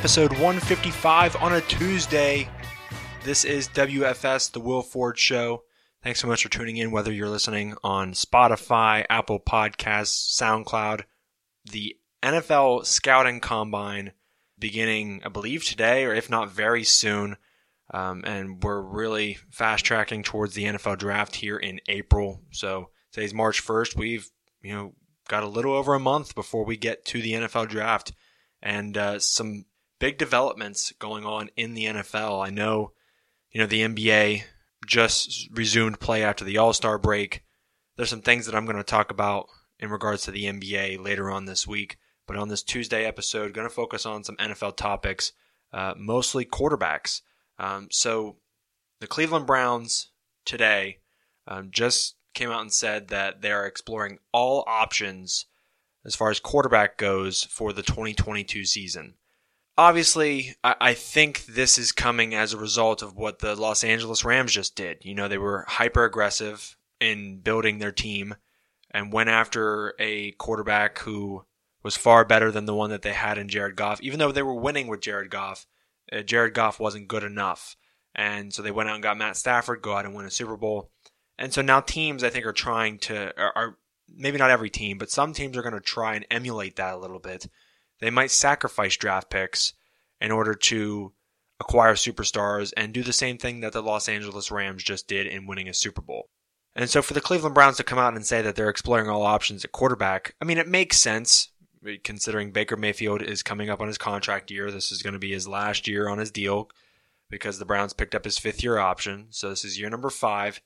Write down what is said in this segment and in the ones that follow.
episode 155 on a Tuesday. This is WFS, the Will Ford Show. Thanks so much for tuning in, whether you're listening on Spotify, Apple Podcasts, SoundCloud. The NFL Scouting Combine beginning, I believe, today, or if not very soon. Um, and we're really fast tracking towards the NFL draft here in April. So today's March 1st. We've, you know, got a little over a month before we get to the NFL draft and uh, some big developments going on in the NFL. I know, you know, the NBA just resumed play after the All Star break. There's some things that I'm going to talk about in regards to the NBA later on this week. But on this Tuesday episode, going to focus on some NFL topics, uh, mostly quarterbacks. Um, so the Cleveland Browns today um, just came out and said that they are exploring all options as far as quarterback goes for the 2022 season obviously, I, I, think this is coming as a result of what the Los Angeles Rams just did. You know, they were hyper aggressive in building their team and went after a quarterback who was far better than the one that they had in Jared Goff. Even though they were winning with Jared Goff, uh, Jared Goff wasn't good enough. And so they went out and got Matt Stafford, go out and win a Super Bowl. And so now teams, I think, are trying to, are, are maybe not every team, but some teams are going to try and emulate that a little bit they might sacrifice draft picks in order to acquire superstars and do the same thing that the Los Angeles Rams just did in winning a Super Bowl. And so for the Cleveland Browns to come out and say that they're exploring all options at quarterback, I mean, it makes sense considering Baker Mayfield is coming up on his contract year. This is going to be his last year on his deal because the Browns picked up his fifth year option. So this is year number five.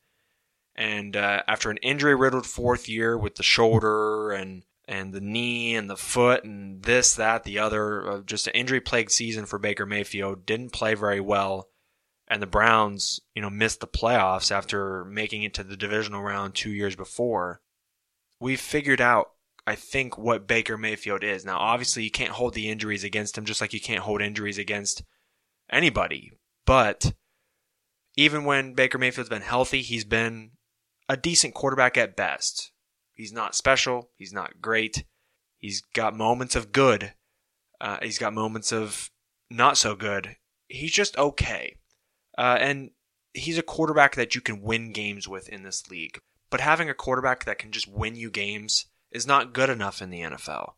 And uh, after an injury riddled fourth year with the shoulder and and the knee and the foot and this, that, the other. Uh, just an injury plagued season for Baker Mayfield. Didn't play very well. And the Browns, you know, missed the playoffs after making it to the divisional round two years before. We've figured out, I think, what Baker Mayfield is. Now, obviously, you can't hold the injuries against him, just like you can't hold injuries against anybody. But even when Baker Mayfield's been healthy, he's been a decent quarterback at best. He's not special. He's not great. He's got moments of good. Uh, he's got moments of not so good. He's just okay. Uh, and he's a quarterback that you can win games with in this league. But having a quarterback that can just win you games is not good enough in the NFL.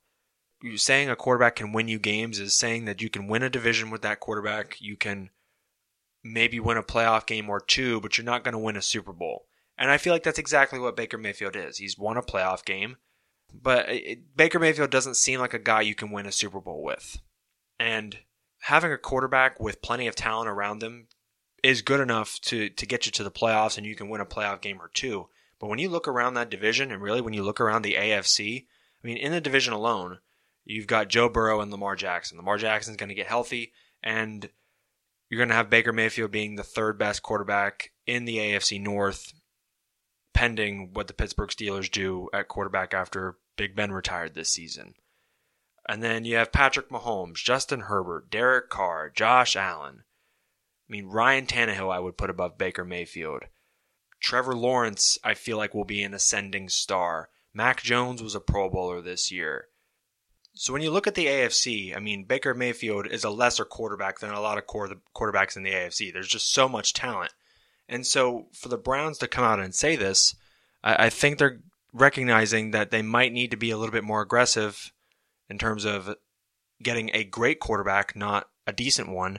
You saying a quarterback can win you games is saying that you can win a division with that quarterback. You can maybe win a playoff game or two, but you're not going to win a Super Bowl. And I feel like that's exactly what Baker Mayfield is. He's won a playoff game, but it, Baker Mayfield doesn't seem like a guy you can win a Super Bowl with. And having a quarterback with plenty of talent around him is good enough to, to get you to the playoffs and you can win a playoff game or two. But when you look around that division, and really when you look around the AFC, I mean, in the division alone, you've got Joe Burrow and Lamar Jackson. Lamar Jackson's going to get healthy, and you're going to have Baker Mayfield being the third best quarterback in the AFC North pending what the Pittsburgh Steelers do at quarterback after Big Ben retired this season. And then you have Patrick Mahomes, Justin Herbert, Derek Carr, Josh Allen. I mean, Ryan Tannehill, I would put above Baker Mayfield. Trevor Lawrence, I feel like will be an ascending star. Mac Jones was a Pro Bowler this year. So when you look at the AFC, I mean, Baker Mayfield is a lesser quarterback than a lot of quarterbacks in the AFC. There's just so much talent. And so for the Browns to come out and say this, I, I think they're recognizing that they might need to be a little bit more aggressive in terms of getting a great quarterback, not a decent one,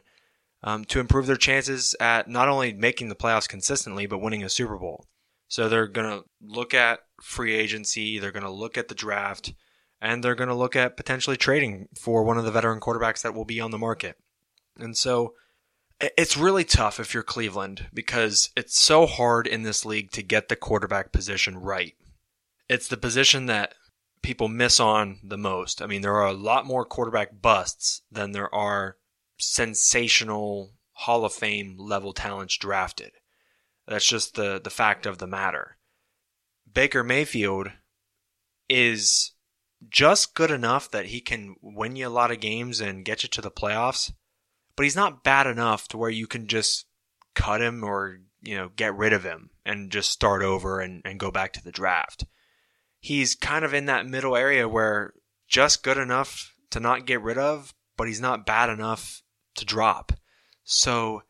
um, to improve their chances at not only making the playoffs consistently, but winning a Super Bowl. So they're going to look at free agency, they're going to look at the draft, and they're going to look at potentially trading for one of the veteran quarterbacks that will be on the market. And so it's really tough if you're Cleveland because it's so hard in this league to get the quarterback position right. It's the position that people miss on the most. I mean, there are a lot more quarterback busts than there are sensational Hall of Fame level talents drafted. That's just the, the fact of the matter. Baker Mayfield is just good enough that he can win you a lot of games and get you to the playoffs but he's not bad enough to where you can just cut him or you know get rid of him and just start over and, and go back to the draft. He's kind of in that middle area where just good enough to not get rid of, but he's not bad enough to drop. So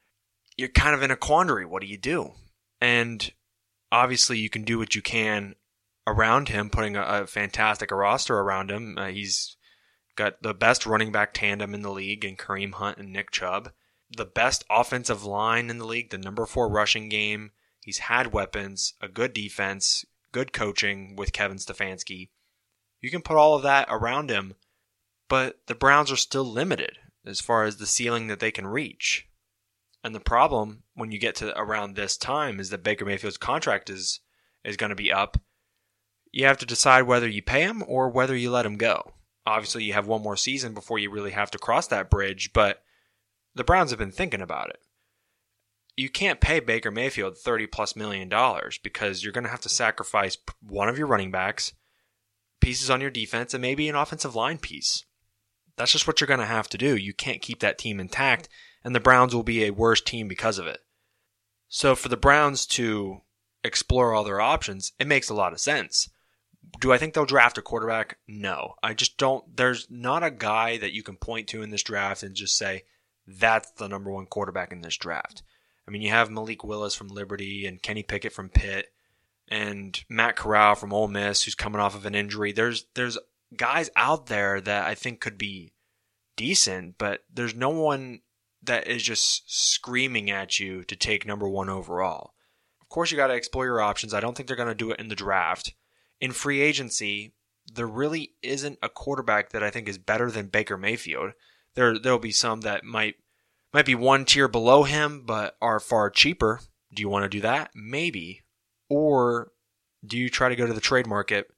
you're kind of in a quandary. What do you do? And obviously, you can do what you can around him, putting a, a fantastic roster around him. Uh, he's got the best running back tandem in the league in Kareem Hunt and Nick Chubb, the best offensive line in the league, the number four rushing game. He's had weapons, a good defense, good coaching with Kevin Stefanski. You can put all of that around him, but the Browns are still limited as far as the ceiling that they can reach. And the problem when you get to around this time is that Baker Mayfield's contract is is going to be up. You have to decide whether you pay him or whether you let him go. Obviously, you have one more season before you really have to cross that bridge, but the Browns have been thinking about it. You can't pay Baker Mayfield 30 plus million dollars because you're going to have to sacrifice one of your running backs, pieces on your defense, and maybe an offensive line piece. That's just what you're going to have to do. You can't keep that team intact, and the Browns will be a worse team because of it. So for the Browns to explore all their options, it makes a lot of sense. Do I think they'll draft a quarterback? No. I just don't. There's not a guy that you can point to in this draft and just say, that's the number one quarterback in this draft. I mean, you have Malik Willis from Liberty and Kenny Pickett from Pitt and Matt Corral from Ole Miss, who's coming off of an injury. There's there's guys out there that I think could be decent, but there's no one that is just screaming at you to take number one overall. Of course, you got to explore your options. I don't think they're going to do it in the draft. In free agency, there really isn't a quarterback that I think is better than Baker Mayfield. There, there'll be some that might might be one tier below him, but are far cheaper. Do you want to do that? Maybe. Or do you try to go to the trade market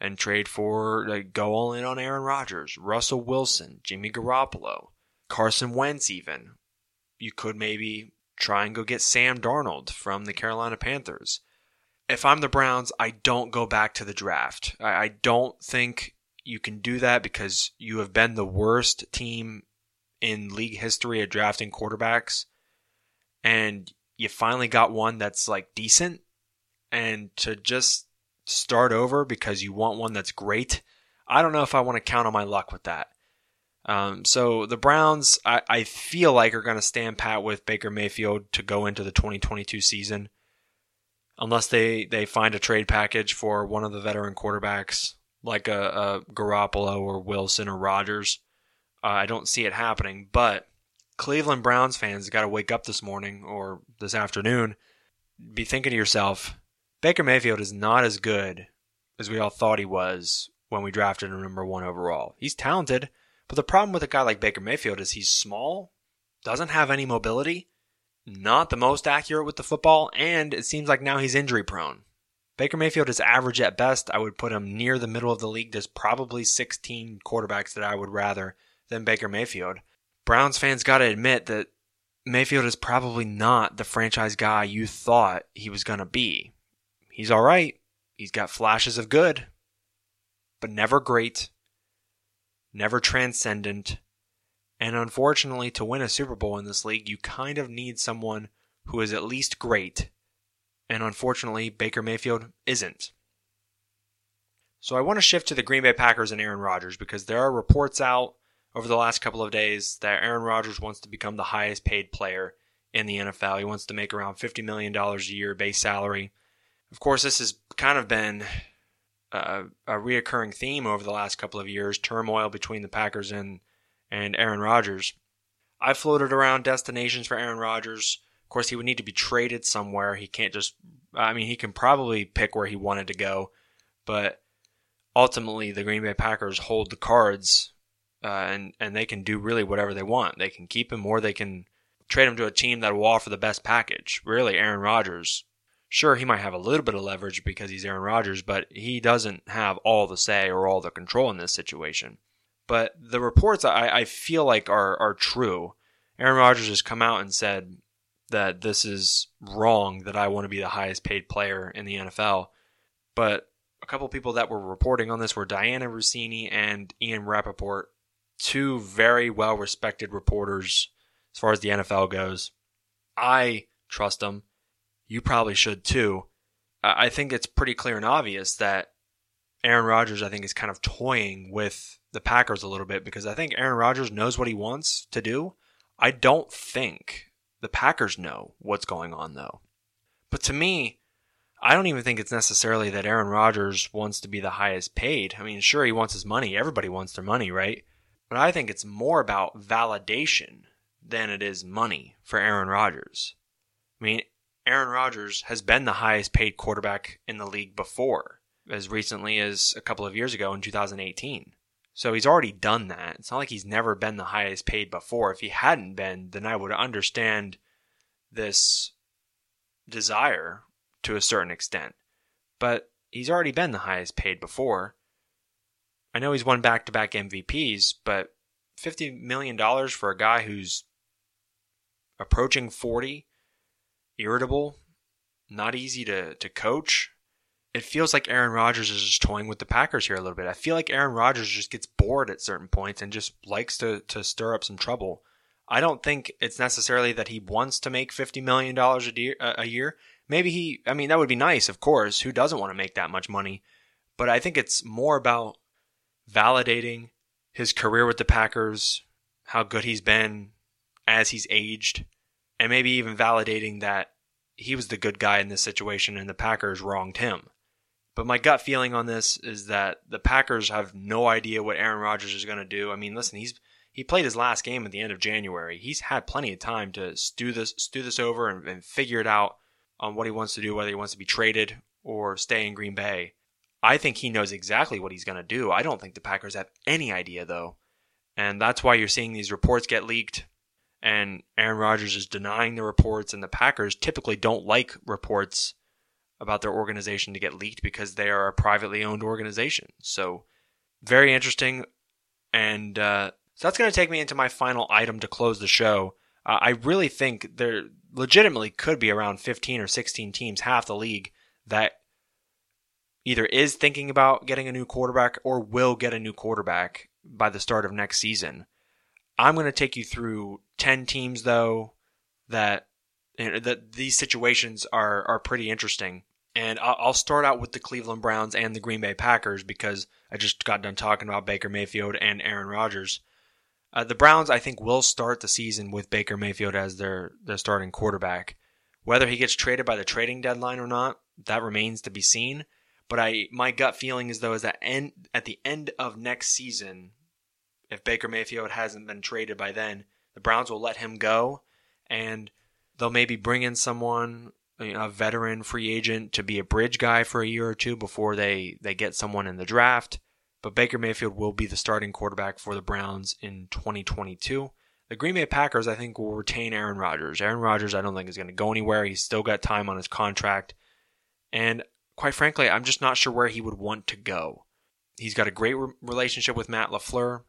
and trade for, like, go all in on Aaron Rodgers, Russell Wilson, Jimmy Garoppolo, Carson Wentz, even? You could maybe try and go get Sam Darnold from the Carolina Panthers. If I'm the Browns, I don't go back to the draft. I, I don't think you can do that because you have been the worst team in league history at drafting quarterbacks. And you finally got one that's like decent. And to just start over because you want one that's great. I don't know if I want to count on my luck with that. Um, so the Browns, I, I feel like, are going to stand pat with Baker Mayfield to go into the 2022 season, unless they, they find a trade package for one of the veteran quarterbacks like a, a Garoppolo or Wilson or Rodgers. Uh, I don't see it happening, but Cleveland Browns fans got to wake up this morning or this afternoon, be thinking to yourself, Baker Mayfield is not as good as we all thought he was when we drafted him number one overall. He's talented, but the problem with a guy like Baker Mayfield is he's small, doesn't have any mobility, not the most accurate with the football, and it seems like now he's injury prone. Baker Mayfield is average at best. I would put him near the middle of the league. There's probably 16 quarterbacks that I would rather than Baker Mayfield. Browns fans got to admit that Mayfield is probably not the franchise guy you thought he was going to be he's all right. He's got flashes of good, but never great, never transcendent. And unfortunately, to win a Super Bowl in this league, you kind of need someone who is at least great. And unfortunately, Baker Mayfield isn't. So I want to shift to the Green Bay Packers and Aaron Rodgers because there are reports out over the last couple of days that Aaron Rodgers wants to become the highest paid player in the NFL. He wants to make around $50 million a year base salary. Of course, this has kind of been a, a reoccurring theme over the last couple of years turmoil between the Packers and, and Aaron Rodgers. I floated around destinations for Aaron Rodgers. Of course, he would need to be traded somewhere. He can't just, I mean, he can probably pick where he wanted to go, but ultimately, the Green Bay Packers hold the cards uh, and, and they can do really whatever they want. They can keep him or they can trade him to a team that will offer the best package. Really, Aaron Rodgers Sure, he might have a little bit of leverage because he's Aaron Rodgers, but he doesn't have all the say or all the control in this situation. But the reports I, I feel like are are true. Aaron Rodgers has come out and said that this is wrong, that I want to be the highest paid player in the NFL. But a couple people that were reporting on this were Dianna Russini and Ian Rapoport, two very well respected reporters as far as the NFL goes. I trust them you probably should too. I think it's pretty clear and obvious that Aaron Rodgers, I think, is kind of toying with the Packers a little bit because I think Aaron Rodgers knows what he wants to do. I don't think the Packers know what's going on though. But to me, I don't even think it's necessarily that Aaron Rodgers wants to be the highest paid. I mean, sure, he wants his money. Everybody wants their money, right? But I think it's more about validation than it is money for Aaron Rodgers. I mean, Aaron Rodgers has been the highest paid quarterback in the league before, as recently as a couple of years ago in 2018. So he's already done that. It's not like he's never been the highest paid before. If he hadn't been, then I would understand this desire to a certain extent. But he's already been the highest paid before. I know he's won back to back MVPs, but $50 million for a guy who's approaching 40, irritable, not easy to, to coach. It feels like Aaron Rodgers is just toying with the Packers here a little bit. I feel like Aaron Rodgers just gets bored at certain points and just likes to, to stir up some trouble. I don't think it's necessarily that he wants to make $50 million a year. Maybe he, I mean, that would be nice, of course. Who doesn't want to make that much money? But I think it's more about validating his career with the Packers, how good he's been as he's aged, and maybe even validating that he was the good guy in this situation and the Packers wronged him. But my gut feeling on this is that the Packers have no idea what Aaron Rodgers is going to do. I mean, listen, he's he played his last game at the end of January. He's had plenty of time to stew this stew this over and, and figure it out on what he wants to do, whether he wants to be traded or stay in Green Bay. I think he knows exactly what he's going to do. I don't think the Packers have any idea, though. And that's why you're seeing these reports get leaked. And Aaron Rodgers is denying the reports, and the Packers typically don't like reports about their organization to get leaked because they are a privately owned organization. So, very interesting. And uh, so that's going to take me into my final item to close the show. Uh, I really think there legitimately could be around 15 or 16 teams, half the league, that either is thinking about getting a new quarterback or will get a new quarterback by the start of next season. I'm going to take you through 10 teams though that know, that these situations are are pretty interesting. And I'll start out with the Cleveland Browns and the Green Bay Packers because I just got done talking about Baker Mayfield and Aaron Rodgers. Uh, the Browns, I think, will start the season with Baker Mayfield as their, their starting quarterback. Whether he gets traded by the trading deadline or not, that remains to be seen. But I my gut feeling is though is that end, at the end of next season, if Baker Mayfield hasn't been traded by then, the Browns will let him go, and they'll maybe bring in someone, a veteran free agent, to be a bridge guy for a year or two before they they get someone in the draft. But Baker Mayfield will be the starting quarterback for the Browns in 2022. The Green Bay Packers, I think, will retain Aaron Rodgers. Aaron Rodgers, I don't think is going to go anywhere. He's still got time on his contract. And quite frankly, I'm just not sure where he would want to go. He's got a great re- relationship with Matt LaFleur.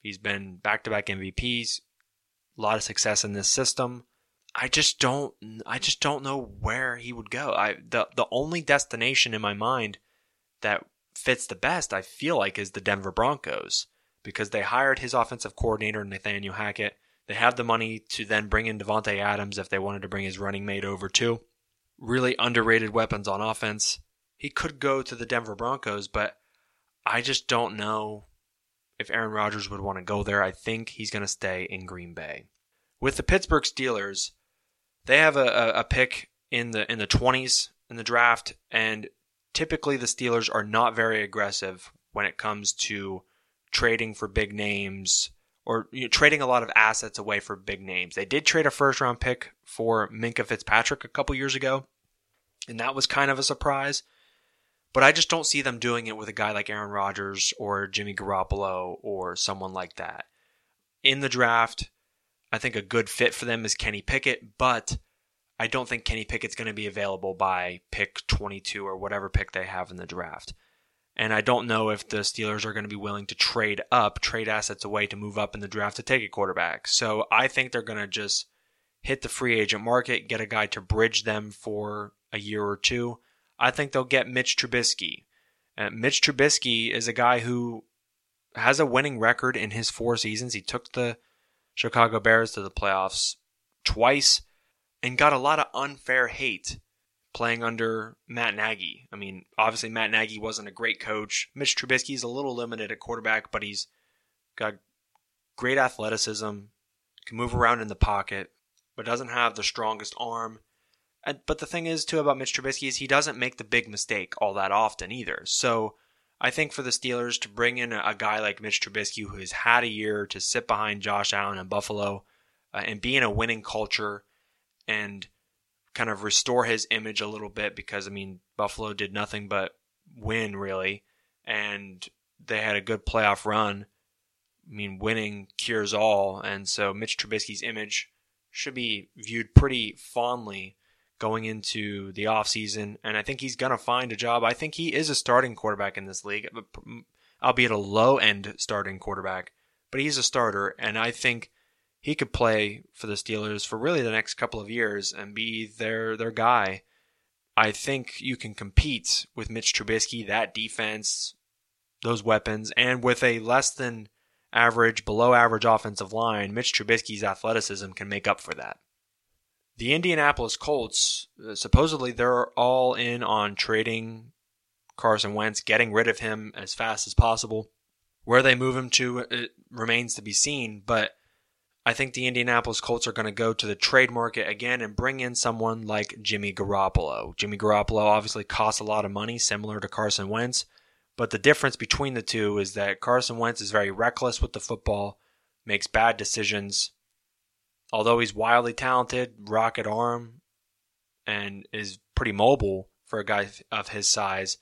He's been back to back MVPs, a lot of success in this system. I just don't I just don't know where he would go. I the the only destination in my mind that fits the best, I feel like, is the Denver Broncos because they hired his offensive coordinator Nathaniel Hackett. They have the money to then bring in Davante Adams if they wanted to bring his running mate over too. Really underrated weapons on offense he could go to the Denver Broncos, but I just don't know if Aaron Rodgers would want to go there. I think he's going to stay in Green Bay. With the Pittsburgh Steelers, they have a, a, pick in the in the 20s in the draft, and typically the Steelers are not very aggressive when it comes to trading for big names or you know, trading a lot of assets away for big names. They did trade a first round pick for Minkah Fitzpatrick a couple years ago, and that was kind of a surprise. But I just don't see them doing it with a guy like Aaron Rodgers or Jimmy Garoppolo or someone like that. In the draft, I think a good fit for them is Kenny Pickett, but I don't think Kenny Pickett's going to be available by pick 22 or whatever pick they have in the draft. And I don't know if the Steelers are going to be willing to trade up, trade assets away to move up in the draft to take a quarterback. So I think they're going to just hit the free agent market, get a guy to bridge them for a year or two, I think they'll get Mitch Trubisky. Uh, Mitch Trubisky is a guy who has a winning record in his four seasons. He took the Chicago Bears to the playoffs twice and got a lot of unfair hate playing under Matt Nagy. I mean, obviously Matt Nagy wasn't a great coach. Mitch Trubisky is a little limited at quarterback, but he's got great athleticism, can move around in the pocket, but doesn't have the strongest arm. And, but the thing is, too, about Mitch Trubisky is he doesn't make the big mistake all that often either. So I think for the Steelers to bring in a, guy like Mitch Trubisky who has had a year to sit behind Josh Allen in Buffalo uh, and be in a winning culture and kind of restore his image a little bit because, I mean, Buffalo did nothing but win, really. And they had a good playoff run. I mean, winning cures all. And so Mitch Trubisky's image should be viewed pretty fondly going into the offseason. And I think he's going to find a job. I think he is a starting quarterback in this league, albeit a low end starting quarterback. But he's a starter. And I think he could play for the Steelers for really the next couple of years and be their, their guy. I think you can compete with Mitch Trubisky, that defense, those weapons, and with a less than average, below average offensive line, Mitch Trubisky's athleticism can make up for that. The Indianapolis Colts, uh, supposedly they're all in on trading Carson Wentz, getting rid of him as fast as possible. Where they move him to it remains to be seen, but I think the Indianapolis Colts are going to go to the trade market again and bring in someone like Jimmy Garoppolo. Jimmy Garoppolo obviously costs a lot of money, similar to Carson Wentz, but the difference between the two is that Carson Wentz is very reckless with the football, makes bad decisions. Although he's wildly talented, rocket arm, and is pretty mobile for a guy of his size,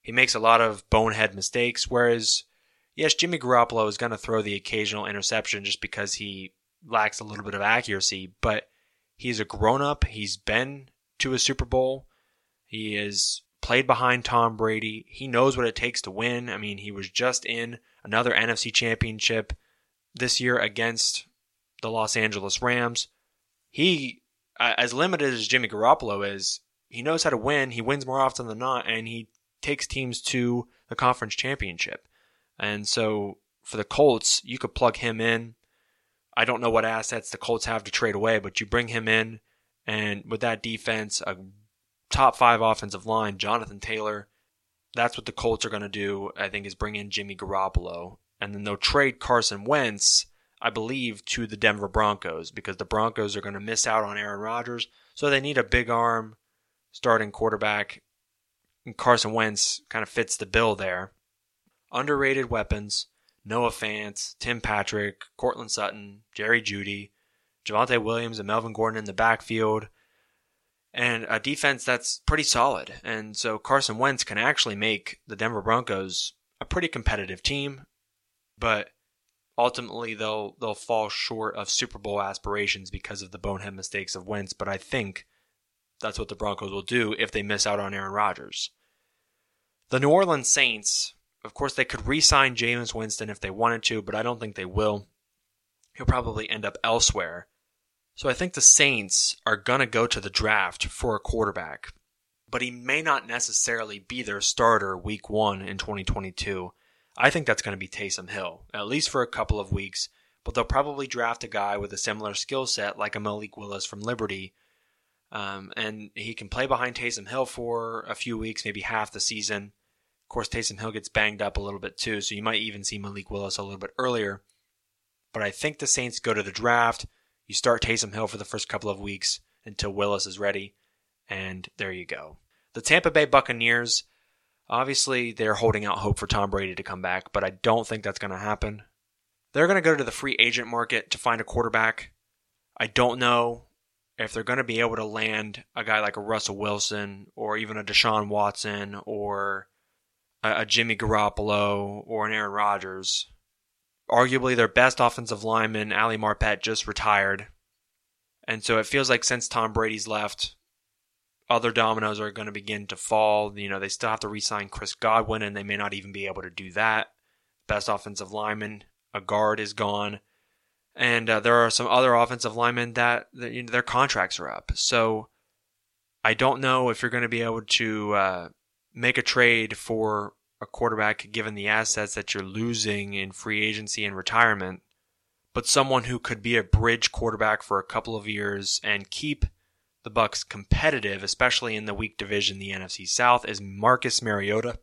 he makes a lot of bonehead mistakes. Whereas, yes, Jimmy Garoppolo is going to throw the occasional interception just because he lacks a little bit of accuracy, but he's a grown up. He's been to a Super Bowl. He is played behind Tom Brady. He knows what it takes to win. I mean, he was just in another NFC championship this year against the Los Angeles Rams. He, as limited as Jimmy Garoppolo is, he knows how to win. He wins more often than not, and he takes teams to the conference championship. And so for the Colts, you could plug him in. I don't know what assets the Colts have to trade away, but you bring him in, and with that defense, a top five offensive line, Jonathan Taylor. That's what the Colts are going to do, I think, is bring in Jimmy Garoppolo. And then they'll trade Carson Wentz, I believe, to the Denver Broncos because the Broncos are going to miss out on Aaron Rodgers. So they need a big arm starting quarterback. And Carson Wentz kind of fits the bill there. Underrated weapons Noah Fant, Tim Patrick, Courtland Sutton, Jerry Jeudy, Javonte Williams, and Melvin Gordon in the backfield and a defense that's pretty solid. And so Carson Wentz can actually make the Denver Broncos a pretty competitive team, but ultimately they'll they'll fall short of Super Bowl aspirations because of the bonehead mistakes of Wentz, but I think that's what the Broncos will do if they miss out on Aaron Rodgers. The New Orleans Saints, of course, they could re-sign Jameis Winston if they wanted to, but I don't think they will. He'll probably end up elsewhere. So I think the Saints are going to go to the draft for a quarterback, but he may not necessarily be their starter week one in 2022. I think that's going to be Taysom Hill, at least for a couple of weeks, but they'll probably draft a guy with a similar skill set like a Malik Willis from Liberty. Um, and he can play behind Taysom Hill for a few weeks, maybe half the season. Of course, Taysom Hill gets banged up a little bit too, so you might even see Malik Willis a little bit earlier. But I think the Saints go to the draft you start Taysom Hill for the first couple of weeks until Willis is ready, and there you go. The Tampa Bay Buccaneers, obviously, they're holding out hope for Tom Brady to come back, but I don't think that's going to happen. They're going to go to the free agent market to find a quarterback. I don't know if they're going to be able to land a guy like a Russell Wilson or even a Deshaun Watson or a, a Jimmy Garoppolo or an Aaron Rodgers arguably their best offensive lineman, Ali Marpet, just retired. And so it feels like since Tom Brady's left, other dominoes are going to begin to fall. You know, they still have to re sign Chris Godwin, and they may not even be able to do that. Best offensive lineman, a guard, is gone. And uh, there are some other offensive linemen that, that you know, their contracts are up. So I don't know if you're going to be able to uh, make a trade for a quarterback given the assets that you're losing in free agency and retirement, but someone who could be a bridge quarterback for a couple of years and keep the Bucs competitive, especially in the weak division, the NFC South, is Marcus Mariota.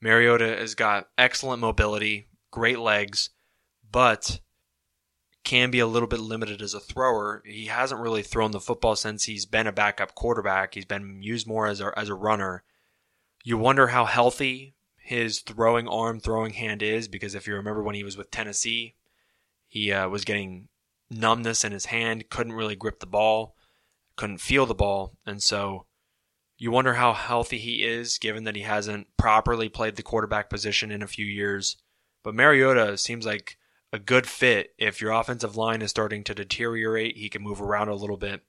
Mariota has got excellent mobility, great legs, but can be a little bit limited as a thrower. He hasn't really thrown the football since he's been a backup quarterback. He's been used more as a, as a runner. You wonder how healthy his throwing arm, throwing hand is, because if you remember when he was with Tennessee, he uh, was getting numbness in his hand, couldn't really grip the ball, couldn't feel the ball, and so you wonder how healthy he is, given that he hasn't properly played the quarterback position in a few years. But Mariota seems like a good fit if your offensive line is starting to deteriorate. He can move around a little bit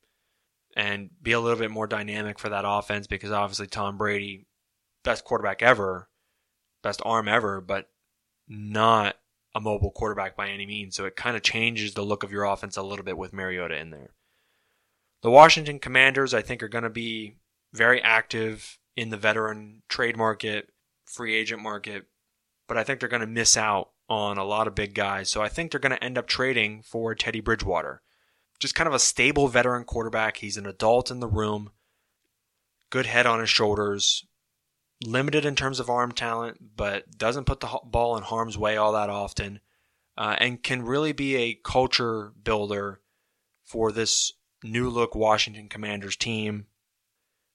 and be a little bit more dynamic for that offense because obviously Tom Brady, best quarterback ever, best arm ever, but not a mobile quarterback by any means. So it kind of changes the look of your offense a little bit with Mariota in there. The Washington Commanders, I think, are going to be very active in the veteran trade market, free agent market, but I think they're going to miss out on a lot of big guys. So I think they're going to end up trading for Teddy Bridgewater. Just kind of a stable veteran quarterback. He's an adult in the room, good head on his shoulders, limited in terms of arm talent, but doesn't put the ball in harm's way all that often, uh, and can really be a culture builder for this new look Washington Commanders team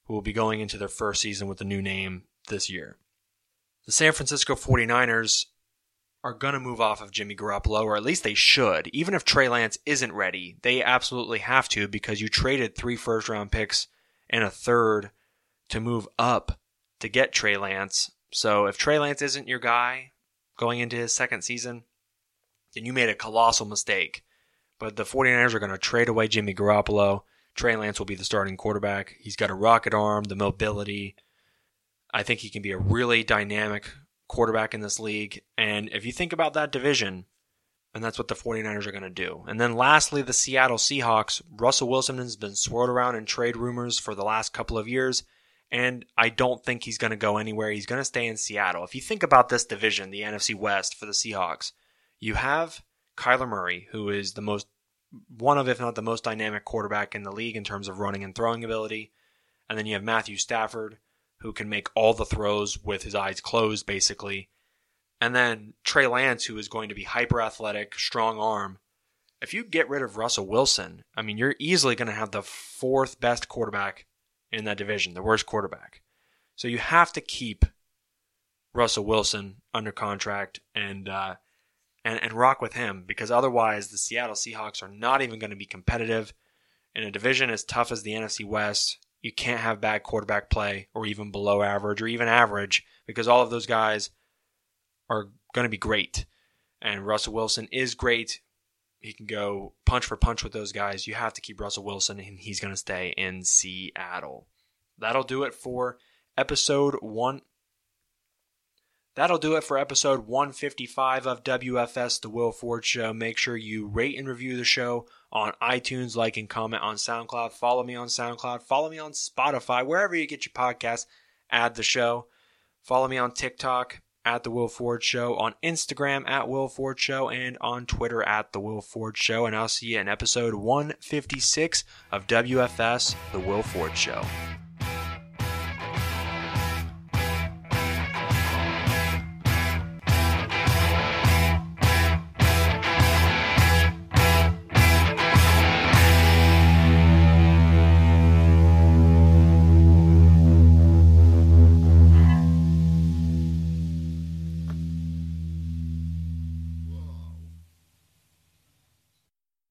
who will be going into their first season with a new name this year. The San Francisco 49ers are going to move off of Jimmy Garoppolo, or at least they should. Even if Trey Lance isn't ready, they absolutely have to because you traded three first round picks and a third to move up to get Trey Lance. So if Trey Lance isn't your guy going into his second season, then you made a colossal mistake. But the 49ers are going to trade away Jimmy Garoppolo. Trey Lance will be the starting quarterback. He's got a rocket arm, the mobility. I think he can be a really dynamic quarterback in this league. And if you think about that division, and that's what the 49ers are going to do. And then lastly, the Seattle Seahawks. Russell Wilson has been swirled around in trade rumors for the last couple of years, and I don't think he's going to go anywhere. He's going to stay in Seattle. If you think about this division, the NFC West for the Seahawks, you have Kyler Murray, who is the most one of, if not the most dynamic quarterback in the league in terms of running and throwing ability. And then you have Matthew Stafford, who can make all the throws with his eyes closed, basically. And then Trey Lance, who is going to be hyper athletic, strong arm. If you get rid of Russell Wilson, I mean, you're easily going to have the fourth best quarterback in that division, the worst quarterback. So you have to keep Russell Wilson under contract and uh, and, and rock with him because otherwise the Seattle Seahawks are not even going to be competitive in a division as tough as the NFC West. You can't have bad quarterback play or even below average or even average because all of those guys are going to be great. And Russell Wilson is great. He can go punch for punch with those guys. You have to keep Russell Wilson, and he's going to stay in Seattle. That'll do it for episode one That'll do it for episode 155 of WFS The Will Ford Show. Make sure you rate and review the show on iTunes, like and comment on SoundCloud. Follow me on SoundCloud. Follow me on Spotify, wherever you get your podcasts. Add the show. Follow me on TikTok at The Will Ford Show, on Instagram at Will Ford Show, and on Twitter at The Will Ford Show. And I'll see you in episode 156 of WFS The Will Ford Show.